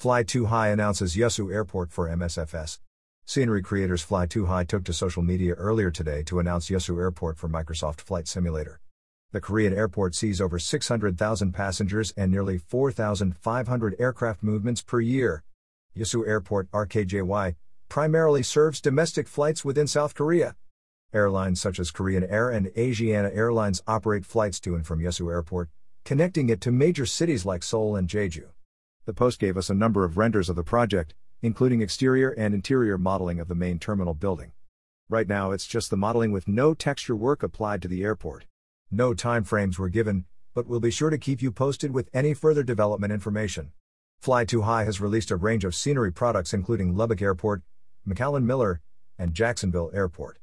Fly2High announces Yeosu Airport for MSFS. Scenery creators Fly2High took to social media earlier today to announce Yeosu Airport for Microsoft Flight Simulator. The Korean airport sees over 600,000 passengers and nearly 4,500 aircraft movements per year. Yeosu Airport RKJY primarily serves domestic flights within South Korea. Airlines such as Korean Air and Asiana Airlines operate flights to and from Yeosu Airport, connecting it to major cities like Seoul and Jeju. The Post gave us a number of renders of the project, including exterior and interior modeling of the main terminal building. Right now, it's just the modeling with no texture work applied to the airport. No timeframes were given, but we'll be sure to keep you posted with any further development information. Fly2High has released a range of scenery products including Lubbock Airport, McAllen Miller, and Jacksonville Airport.